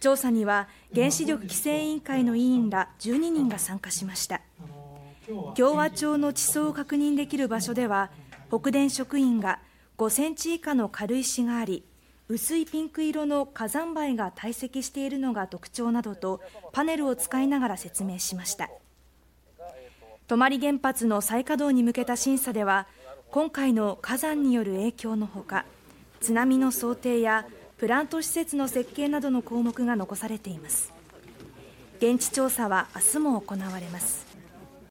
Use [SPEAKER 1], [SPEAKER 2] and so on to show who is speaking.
[SPEAKER 1] 調査には原子力規制委員会の委員ら12人が参加しました。共和町の地層を確認できる場所では北電職員が5センチ以下の軽石があり薄いピンク色の火山灰が堆積しているのが特徴などとパネルを使いながら説明しました。泊原発の再稼働に向けた審査では今回の火山による影響のほか津波の想定やプラント施設の設計などの項目が残されています。現地調査は明日も行われます。